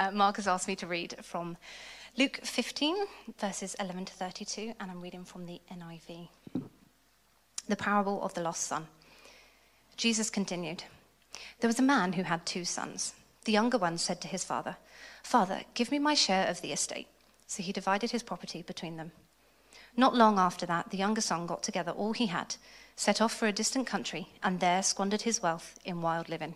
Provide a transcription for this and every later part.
Uh, Mark has asked me to read from Luke 15, verses 11 to 32, and I'm reading from the NIV. The parable of the lost son. Jesus continued There was a man who had two sons. The younger one said to his father, Father, give me my share of the estate. So he divided his property between them. Not long after that, the younger son got together all he had, set off for a distant country, and there squandered his wealth in wild living.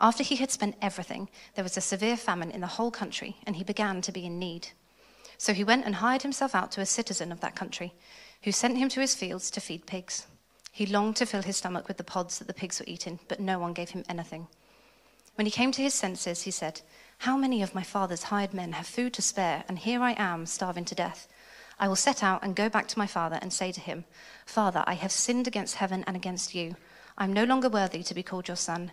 After he had spent everything, there was a severe famine in the whole country, and he began to be in need. So he went and hired himself out to a citizen of that country, who sent him to his fields to feed pigs. He longed to fill his stomach with the pods that the pigs were eating, but no one gave him anything. When he came to his senses, he said, How many of my father's hired men have food to spare, and here I am, starving to death? I will set out and go back to my father and say to him, Father, I have sinned against heaven and against you. I am no longer worthy to be called your son.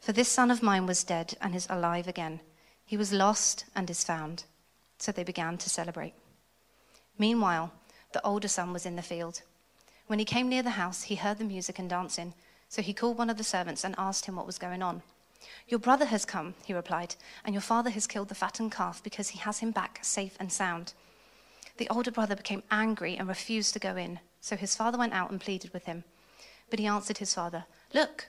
For this son of mine was dead and is alive again. He was lost and is found. So they began to celebrate. Meanwhile, the older son was in the field. When he came near the house, he heard the music and dancing. So he called one of the servants and asked him what was going on. Your brother has come, he replied, and your father has killed the fattened calf because he has him back safe and sound. The older brother became angry and refused to go in. So his father went out and pleaded with him. But he answered his father, Look,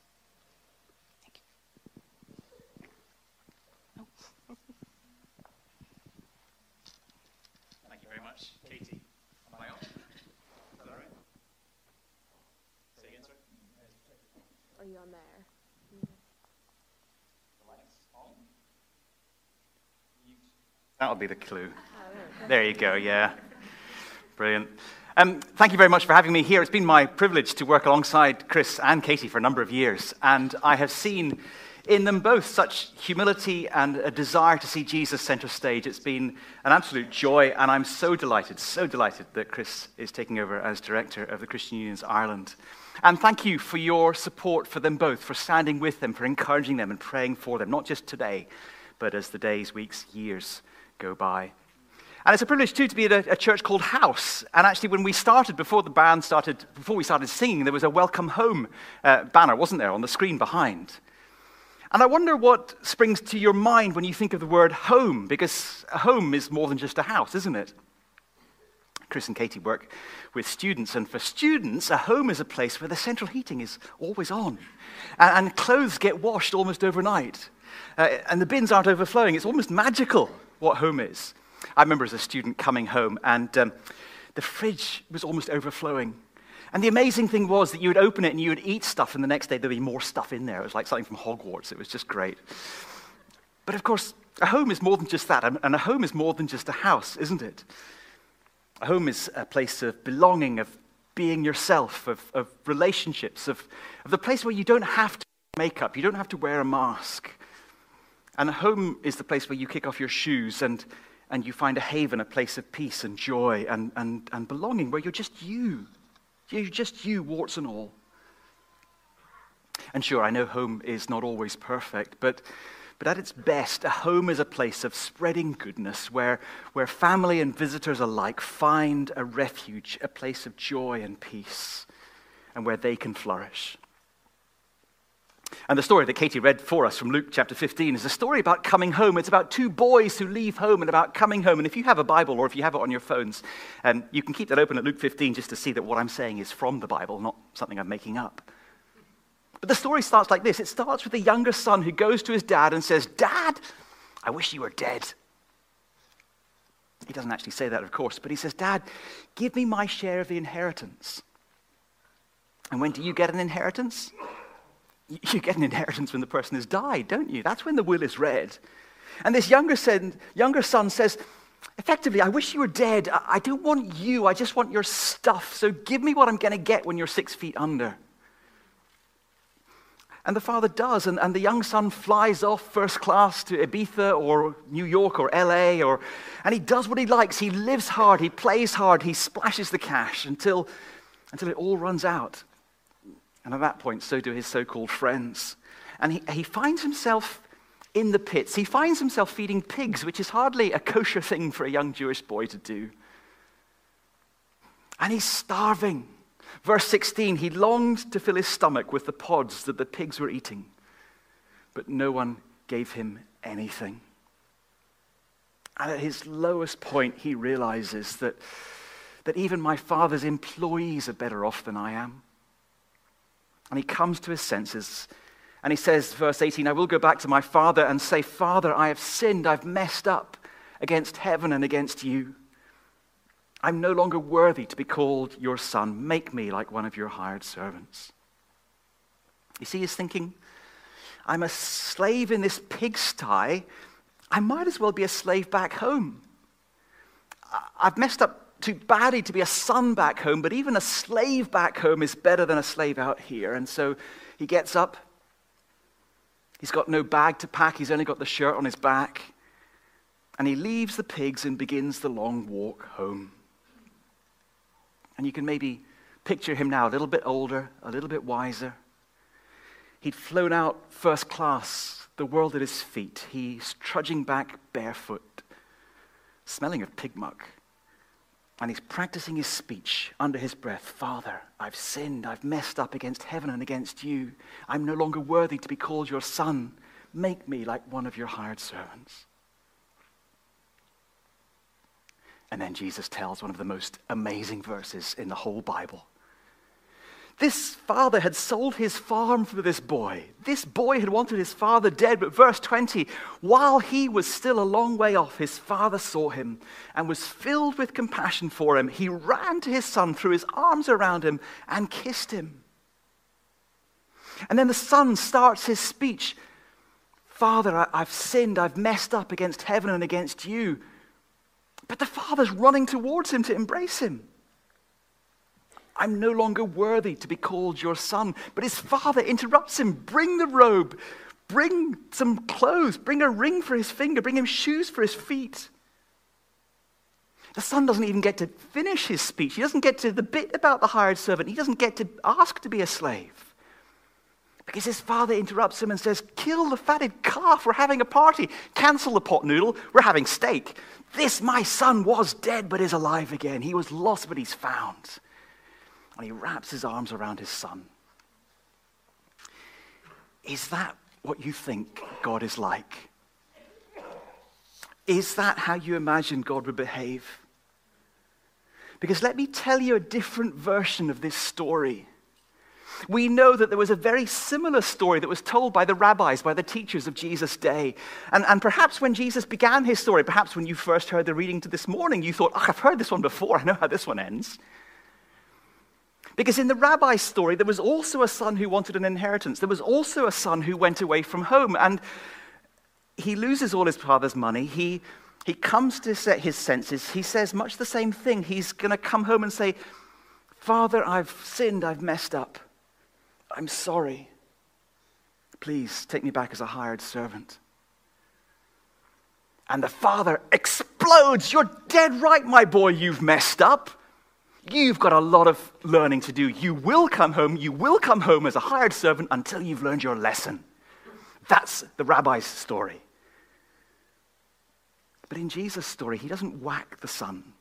Are you on there? That'll be the clue. There you go, yeah. Brilliant. Um, thank you very much for having me here. It's been my privilege to work alongside Chris and Katie for a number of years, and I have seen in them both such humility and a desire to see Jesus center stage. It's been an absolute joy, and I'm so delighted, so delighted that Chris is taking over as director of the Christian Unions Ireland. And thank you for your support for them both, for standing with them, for encouraging them and praying for them, not just today, but as the days, weeks, years go by. And it's a privilege, too, to be at a, a, church called House. And actually, when we started, before the band started, before we started singing, there was a Welcome Home uh, banner, wasn't there, on the screen behind. And I wonder what springs to your mind when you think of the word home, because a home is more than just a house, isn't it? Chris and Katie work with students, and for students, a home is a place where the central heating is always on, and, and clothes get washed almost overnight, uh, and the bins aren't overflowing. It's almost magical what home is. I remember as a student coming home, and um, the fridge was almost overflowing. And the amazing thing was that you would open it and you would eat stuff, and the next day there'd be more stuff in there. It was like something from Hogwarts. It was just great. But of course, a home is more than just that, and a home is more than just a house, isn't it? A home is a place of belonging, of being yourself, of, of relationships, of, of the place where you don't have to make up, you don't have to wear a mask. And a home is the place where you kick off your shoes and, and you find a haven, a place of peace and joy and, and, and belonging, where you're just you. You're just you, warts and all. And sure, I know home is not always perfect, but but at its best, a home is a place of spreading goodness where, where family and visitors alike find a refuge, a place of joy and peace, and where they can flourish. And the story that Katie read for us from Luke chapter 15 is a story about coming home. It's about two boys who leave home and about coming home. And if you have a Bible or if you have it on your phones, um, you can keep that open at Luke 15 just to see that what I'm saying is from the Bible, not something I'm making up. But the story starts like this it starts with the younger son who goes to his dad and says, Dad, I wish you were dead. He doesn't actually say that, of course, but he says, Dad, give me my share of the inheritance. And when do you get an inheritance? You get an inheritance when the person has died, don't you? That's when the will is read. And this younger son, younger son says, effectively, I wish you were dead. I don't want you. I just want your stuff. So give me what I'm going to get when you're six feet under. And the father does, and, and the young son flies off first class to Ibiza or New York or LA, or, and he does what he likes. He lives hard, he plays hard, he splashes the cash until, until it all runs out. And at that point, so do his so called friends. And he, he finds himself in the pits. He finds himself feeding pigs, which is hardly a kosher thing for a young Jewish boy to do. And he's starving. Verse 16 He longed to fill his stomach with the pods that the pigs were eating, but no one gave him anything. And at his lowest point, he realizes that, that even my father's employees are better off than I am. And he comes to his senses and he says, verse 18, I will go back to my father and say, Father, I have sinned, I've messed up against heaven and against you. I'm no longer worthy to be called your son. Make me like one of your hired servants. You see, he's thinking, I'm a slave in this pigsty. I might as well be a slave back home. I've messed up too badly to be a son back home, but even a slave back home is better than a slave out here. And so he gets up. He's got no bag to pack, he's only got the shirt on his back. And he leaves the pigs and begins the long walk home. And you can maybe picture him now, a little bit older, a little bit wiser. He'd flown out first class, the world at his feet. He's trudging back barefoot, smelling of pig muck. And he's practicing his speech under his breath Father, I've sinned. I've messed up against heaven and against you. I'm no longer worthy to be called your son. Make me like one of your hired servants. And then Jesus tells one of the most amazing verses in the whole Bible. This father had sold his farm for this boy. This boy had wanted his father dead, but verse 20, while he was still a long way off, his father saw him and was filled with compassion for him. He ran to his son, threw his arms around him, and kissed him. And then the son starts his speech Father, I've sinned, I've messed up against heaven and against you. But the father's running towards him to embrace him. I'm no longer worthy to be called your son. But his father interrupts him. Bring the robe, bring some clothes, bring a ring for his finger, bring him shoes for his feet. The son doesn't even get to finish his speech. He doesn't get to the bit about the hired servant. He doesn't get to ask to be a slave. Because his father interrupts him and says, Kill the fatted calf. We're having a party. Cancel the pot noodle. We're having steak. This, my son, was dead but is alive again. He was lost but he's found. And he wraps his arms around his son. Is that what you think God is like? Is that how you imagine God would behave? Because let me tell you a different version of this story we know that there was a very similar story that was told by the rabbis, by the teachers of Jesus' day. And, and perhaps when Jesus began his story, perhaps when you first heard the reading to this morning, you thought, oh, I've heard this one before. I know how this one ends. Because in the rabbi's story, there was also a son who wanted an inheritance. There was also a son who went away from home. And he loses all his father's money. He, he comes to set his senses. He says much the same thing. He's going to come home and say, Father, I've sinned. I've messed up. I'm sorry. Please take me back as a hired servant. And the father explodes. You're dead right, my boy. You've messed up. You've got a lot of learning to do. You will come home. You will come home as a hired servant until you've learned your lesson. That's the rabbi's story. But in Jesus' story, he doesn't whack the son.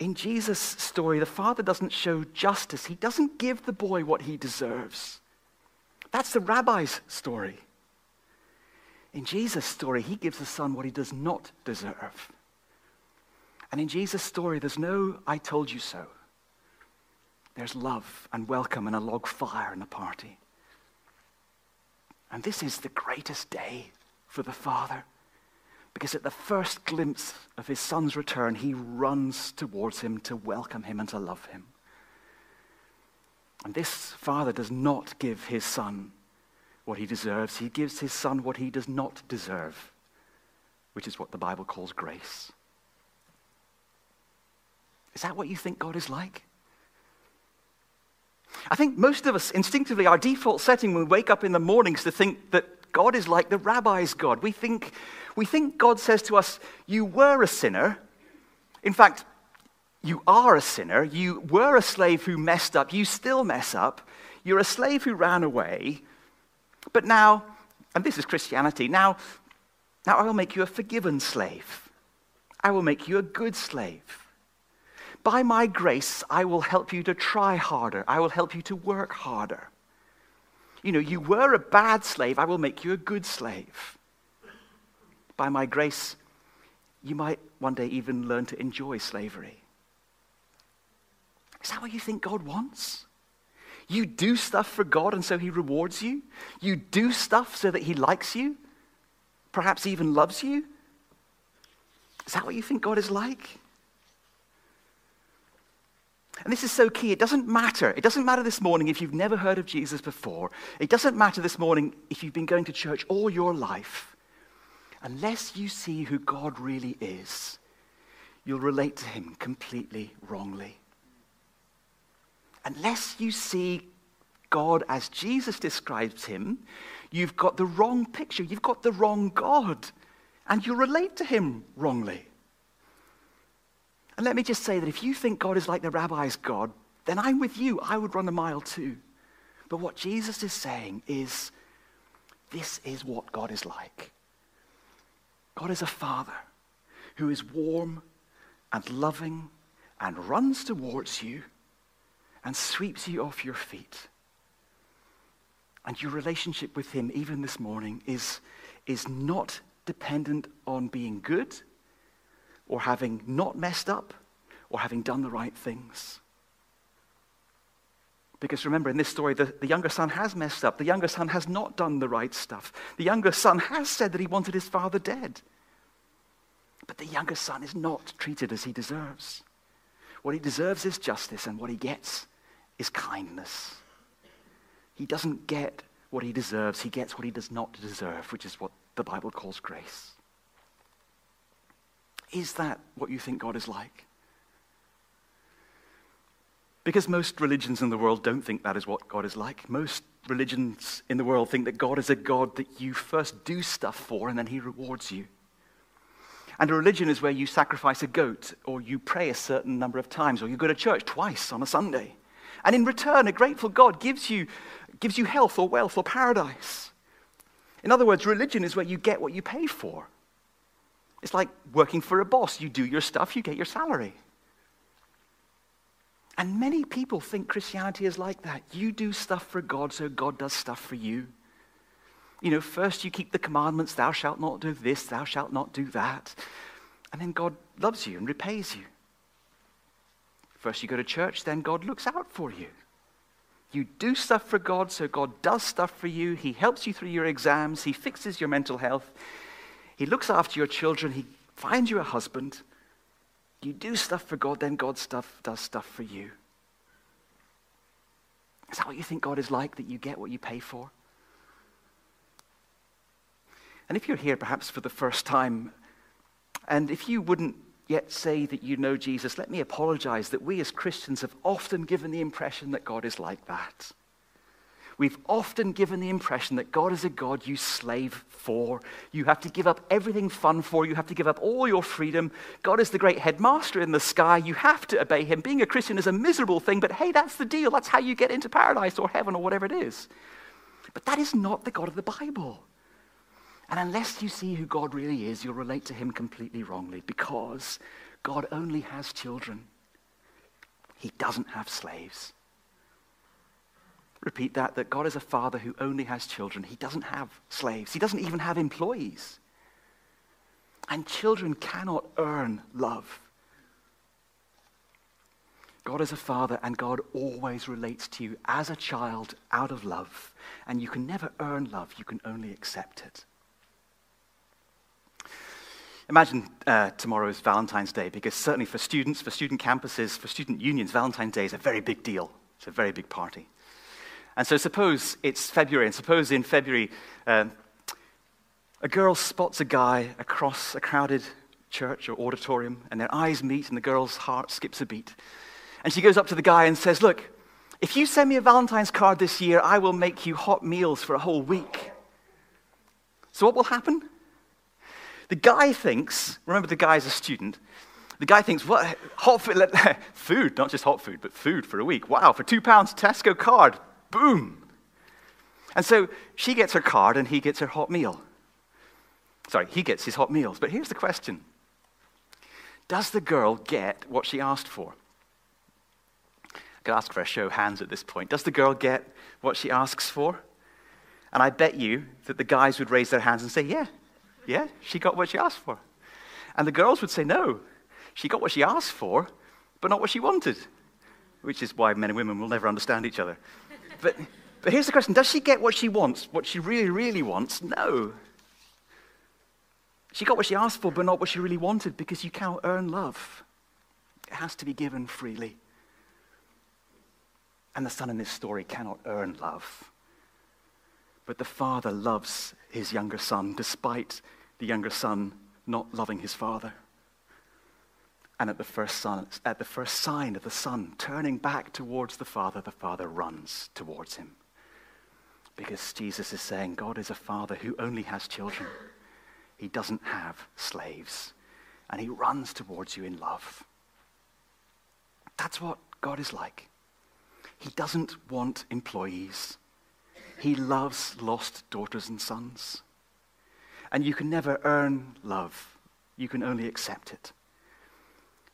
In Jesus' story, the father doesn't show justice. He doesn't give the boy what he deserves. That's the rabbi's story. In Jesus' story, he gives the son what he does not deserve. And in Jesus' story, there's no I told you so. There's love and welcome and a log fire and a party. And this is the greatest day for the Father Because at the first glimpse of his son's return, he runs towards him to welcome him and to love him. And this father does not give his son what he deserves, he gives his son what he does not deserve, which is what the Bible calls grace. Is that what you think God is like? I think most of us instinctively, our default setting when we wake up in the mornings to think that God is like the rabbi's God. We think, we think God says to us, You were a sinner. In fact, you are a sinner. You were a slave who messed up. You still mess up. You're a slave who ran away. But now, and this is Christianity, now, now I will make you a forgiven slave. I will make you a good slave. By my grace, I will help you to try harder. I will help you to work harder. You know, you were a bad slave. I will make you a good slave. By my grace, you might one day even learn to enjoy slavery. Is that what you think God wants? You do stuff for God and so he rewards you? You do stuff so that he likes you? Perhaps even loves you? Is that what you think God is like? And this is so key. It doesn't matter. It doesn't matter this morning if you've never heard of Jesus before. It doesn't matter this morning if you've been going to church all your life. Unless you see who God really is, you'll relate to him completely wrongly unless you see God as Jesus describes him, you've got the wrong picture. You've got the wrong God. And you relate to him wrongly. And let me just say that if you think God is like the rabbi's God, then I'm with you. I would run a mile too. But what Jesus is saying is this is what God is like. God is a father who is warm and loving and runs towards you and sweeps you off your feet. And your relationship with Him, even this morning, is, is not dependent on being good or having not messed up or having done the right things. Because remember, in this story, the, the younger son has messed up. The younger son has not done the right stuff. The younger son has said that he wanted his father dead. But the younger son is not treated as he deserves. What he deserves is justice, and what he gets is kindness. He doesn't get what he deserves, he gets what he does not deserve, which is what the Bible calls grace. Is that what you think God is like? Because most religions in the world don't think that is what God is like. Most religions in the world think that God is a God that you first do stuff for and then he rewards you. And a religion is where you sacrifice a goat, or you pray a certain number of times, or you go to church twice on a Sunday. And in return, a grateful God gives you, gives you health or wealth or paradise. In other words, religion is where you get what you pay for. It's like working for a boss. You do your stuff, you get your salary. And many people think Christianity is like that. You do stuff for God, so God does stuff for you. You know, first you keep the commandments, thou shalt not do this, thou shalt not do that. And then God loves you and repays you. First, you go to church, then God looks out for you. You do stuff for God, so God does stuff for you. He helps you through your exams. He fixes your mental health. He looks after your children. He finds you a husband. You do stuff for God, then God stuff, does stuff for you. Is that what you think God is like, that you get what you pay for? And if you're here perhaps for the first time, and if you wouldn't yet say that you know Jesus, let me apologize that we as Christians have often given the impression that God is like that. We've often given the impression that God is a God you slave for. You have to give up everything fun for. You have to give up all your freedom. God is the great headmaster in the sky. You have to obey him. Being a Christian is a miserable thing, but hey, that's the deal. That's how you get into paradise or heaven or whatever it is. But that is not the God of the Bible. And unless you see who God really is, you'll relate to him completely wrongly because God only has children. He doesn't have slaves. Repeat that that God is a father who only has children. He doesn't have slaves. He doesn't even have employees. And children cannot earn love. God is a father, and God always relates to you as a child out of love. And you can never earn love, you can only accept it. Imagine uh, tomorrow is Valentine's Day, because certainly for students, for student campuses, for student unions, Valentine's Day is a very big deal. It's a very big party. And so suppose it's February, and suppose in February uh, a girl spots a guy across a crowded church or auditorium, and their eyes meet, and the girl's heart skips a beat. And she goes up to the guy and says, Look, if you send me a Valentine's card this year, I will make you hot meals for a whole week. So what will happen? The guy thinks, remember the guy's a student, the guy thinks, what, hot food, food, not just hot food, but food for a week. Wow, for two pounds, Tesco card, boom. And so she gets her card and he gets her hot meal. Sorry, he gets his hot meals. But here's the question Does the girl get what she asked for? I could ask for a show of hands at this point. Does the girl get what she asks for? And I bet you that the guys would raise their hands and say, Yeah, yeah, she got what she asked for. And the girls would say, No, she got what she asked for, but not what she wanted, which is why men and women will never understand each other. But, but here's the question Does she get what she wants, what she really, really wants? No. She got what she asked for, but not what she really wanted, because you can't earn love. It has to be given freely. And the son in this story cannot earn love. But the father loves his younger son, despite the younger son not loving his father. And at the first, at the first sign of the son turning back towards the father, the father runs towards him. Because Jesus is saying God is a father who only has children. He doesn't have slaves. And he runs towards you in love. That's what God is like. He doesn't want employees. He loves lost daughters and sons. And you can never earn love, you can only accept it.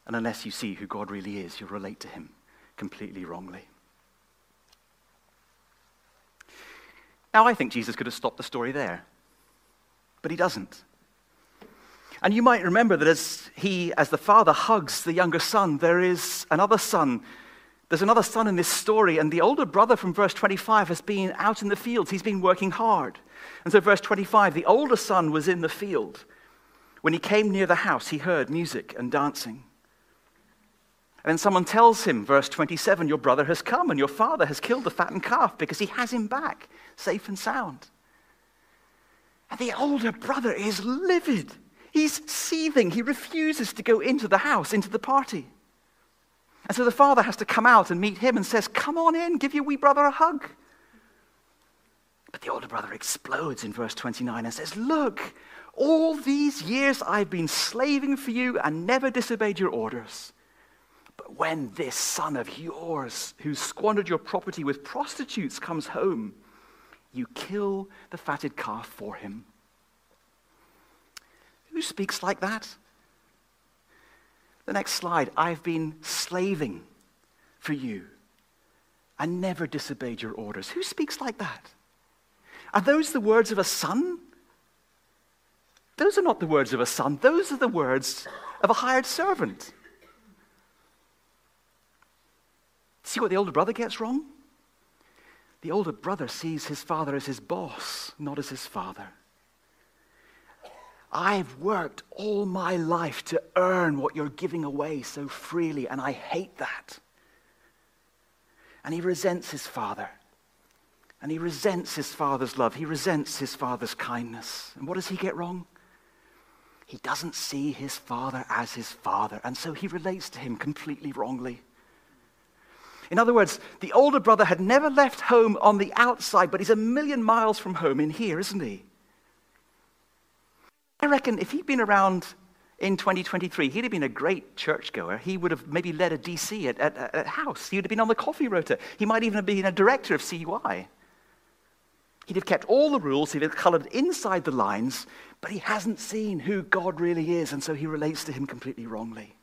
And unless you see who God really is, you'll relate to him completely wrongly. Now, I think Jesus could have stopped the story there, but he doesn't. And you might remember that as he, as the father hugs the younger son, there is another son there's another son in this story, and the older brother from verse 25 has been out in the fields. He's been working hard. And so, verse 25, the older son was in the field. When he came near the house, he heard music and dancing. And then someone tells him, verse 27, Your brother has come, and your father has killed the fattened calf because he has him back, safe and sound. And the older brother is livid. He's seething. He refuses to go into the house, into the party. And so the father has to come out and meet him and says, Come on in, give your wee brother a hug. But the older brother explodes in verse 29 and says, Look, all these years I've been slaving for you and never disobeyed your orders. But when this son of yours, who squandered your property with prostitutes, comes home, you kill the fatted calf for him. Who speaks like that? The next slide. I've been slaving for you and never disobeyed your orders. Who speaks like that? Are those the words of a son? Those are not the words of a son, those are the words of a hired servant. See what the older brother gets wrong? The older brother sees his father as his boss, not as his father. I've worked all my life to earn what you're giving away so freely, and I hate that. And he resents his father. And he resents his father's love. He resents his father's kindness. And what does he get wrong? He doesn't see his father as his father, and so he relates to him completely wrongly. In other words, the older brother had never left home on the outside, but he's a million miles from home in here, isn't he? I reckon if he'd been around in 2023, he'd have been a great churchgoer. He would have maybe led a DC at, at, at house. He would have been on the coffee rota. He might even have been a director of CUI. He'd have kept all the rules, he'd have colored inside the lines, but he hasn't seen who God really is, and so he relates to him completely wrongly.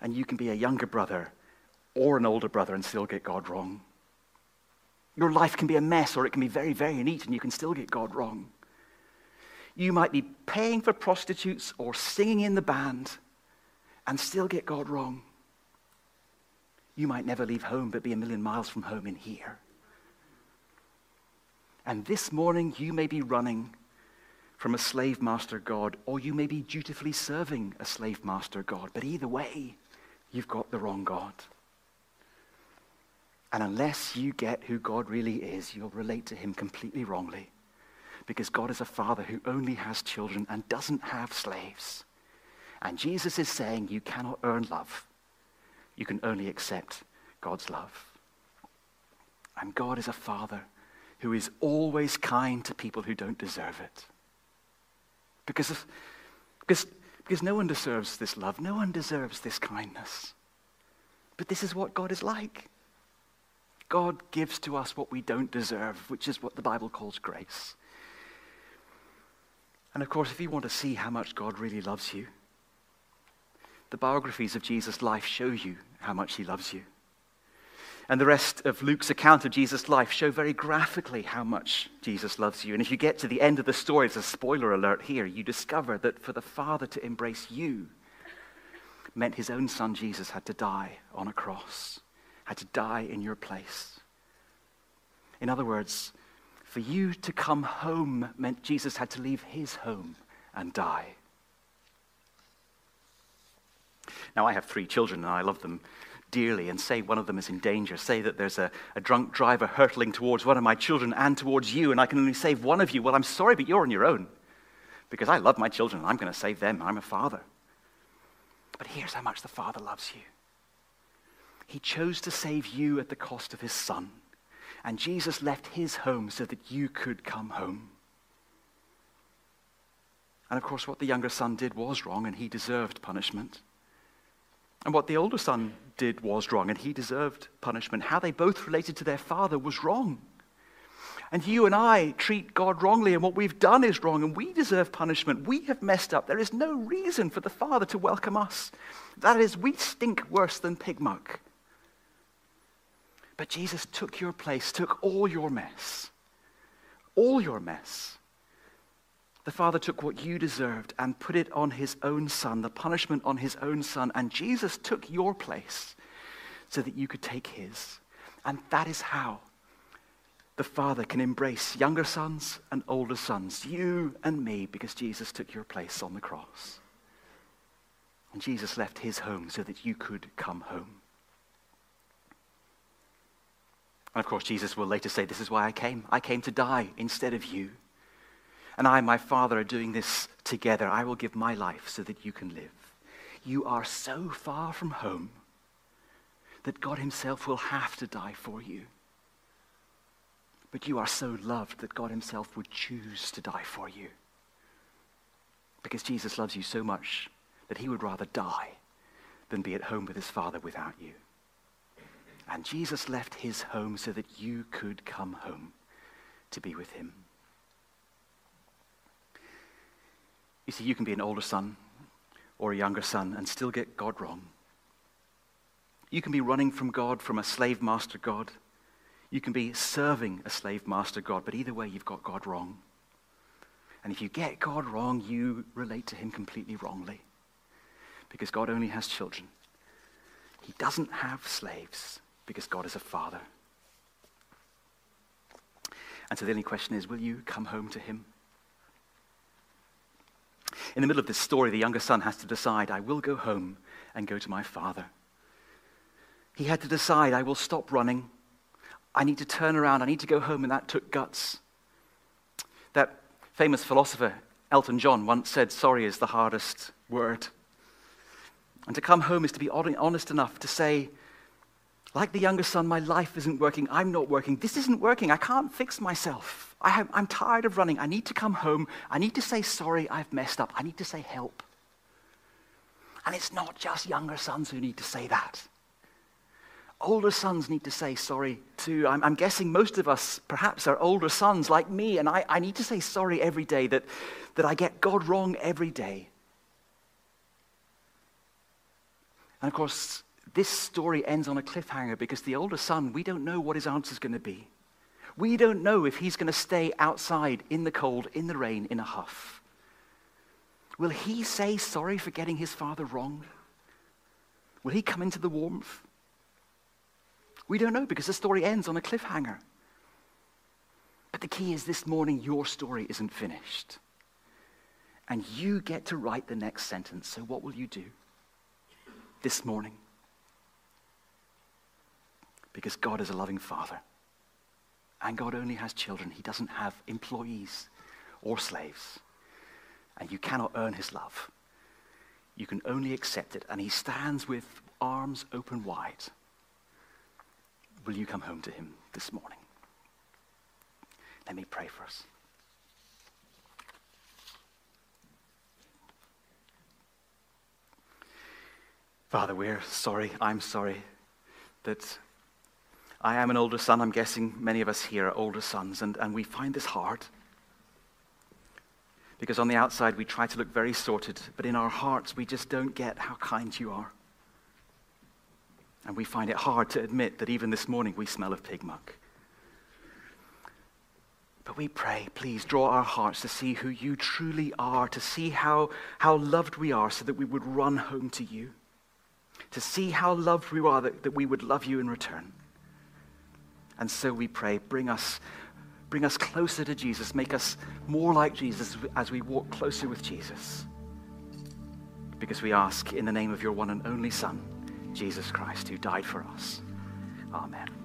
And you can be a younger brother or an older brother and still get God wrong. Your life can be a mess or it can be very, very neat, and you can still get God wrong. You might be paying for prostitutes or singing in the band and still get God wrong. You might never leave home but be a million miles from home in here. And this morning, you may be running from a slave master God, or you may be dutifully serving a slave master God. But either way, you've got the wrong God. And unless you get who God really is, you'll relate to him completely wrongly. Because God is a father who only has children and doesn't have slaves. And Jesus is saying you cannot earn love. You can only accept God's love. And God is a father who is always kind to people who don't deserve it. Because, because, because no one deserves this love, no one deserves this kindness. But this is what God is like. God gives to us what we don't deserve, which is what the Bible calls grace. And of course, if you want to see how much God really loves you, the biographies of Jesus' life show you how much he loves you. And the rest of Luke's account of Jesus' life show very graphically how much Jesus loves you. And if you get to the end of the story, it's a spoiler alert here, you discover that for the Father to embrace you meant his own son Jesus had to die on a cross, had to die in your place. In other words, for you to come home meant Jesus had to leave his home and die. Now, I have three children and I love them dearly, and say one of them is in danger, say that there's a, a, drunk driver hurtling towards one of my children and towards you, and I can only save one of you, well, I'm sorry, but you're on your own. Because I love my children, and I'm going to save them. I'm a father. But here's how much the Father loves you He chose to save you at the cost of His Son, and Jesus left His home so that you could come home. And of course, what the younger son did was wrong, and he deserved punishment. And what the older son did was wrong, and he deserved punishment. How they both related to their father was wrong. And you and I treat God wrongly, and what we've done is wrong, and we deserve punishment. We have messed up. There is no reason for the Father to welcome us. That is, we stink worse than pig muck. But Jesus took your place, took all your mess, all your mess, the Father took what you deserved and put it on his own Son, the punishment on his own Son. And Jesus took your place so that you could take his. And that is how the Father can embrace younger sons and older sons, you and me, because Jesus took your place on the cross. And Jesus left his home so that you could come home. And of course, Jesus will later say, This is why I came. I came to die instead of you and I, my Father, are doing this together. I will give my life so that you can live. You are so far from home that God Himself will have to die for you. But you are so loved that God Himself would choose to die for you. Because Jesus loves you so much that He would rather die than be at home with His Father without you. And Jesus left His home so that you could come home to be with Him. You see, you can be an older son or a younger son and still get God wrong. You can be running from God, from a slave master God. You can be serving a slave master God, but either way, you've got God wrong. And if you get God wrong, you relate to him completely wrongly. Because God only has children. He doesn't have slaves because God is a father. And so the only question is will you come home to him? In the middle of this story, the younger son has to decide, I will go home and go to my father. He had to decide, I will stop running. I need to turn around. I need to go home, and that took guts. That famous philosopher, Elton John, once said, Sorry is the hardest word. And to come home is to be honest enough to say, like the younger son, my life isn't working. I'm not working. This isn't working. I can't fix myself. I am, tired of running. I need to come home. I need to say sorry. I've messed up. I need to say help. And it's not just younger sons who need to say that. Older sons need to say sorry too. I'm, I'm guessing most of us perhaps are older sons like me, and I, I need to say sorry every day that, that I get God wrong every day. And of course, this story ends on a cliffhanger because the older son, we don't know what his answer is going to be. We don't know if he's going to stay outside in the cold, in the rain, in a huff. Will he say sorry for getting his father wrong? Will he come into the warmth? We don't know because the story ends on a cliffhanger. But the key is this morning, your story isn't finished. And you get to write the next sentence. So, what will you do this morning? Because God is a loving Father. And God only has children, He doesn't have employees or slaves. And you cannot earn His love. You can only accept it. And He stands with arms open wide. Will you come home to Him this morning? Let me pray for us. Father, we're sorry, I'm sorry that I am an older son. I'm guessing many of us here are older sons, and, and we find this hard. Because on the outside, we try to look very sorted, but in our hearts, we just don't get how kind you are. And we find it hard to admit that even this morning we smell of pig muck. But we pray, please draw our hearts to see who you truly are, to see how, how loved we are, so that we would run home to you, to see how loved we are, that, that we would love you in return. And so we pray, bring us, bring us closer to Jesus, make us more like Jesus as we walk closer with Jesus. Because we ask in the name of your one and only Son, Jesus Christ, who died for us. Amen.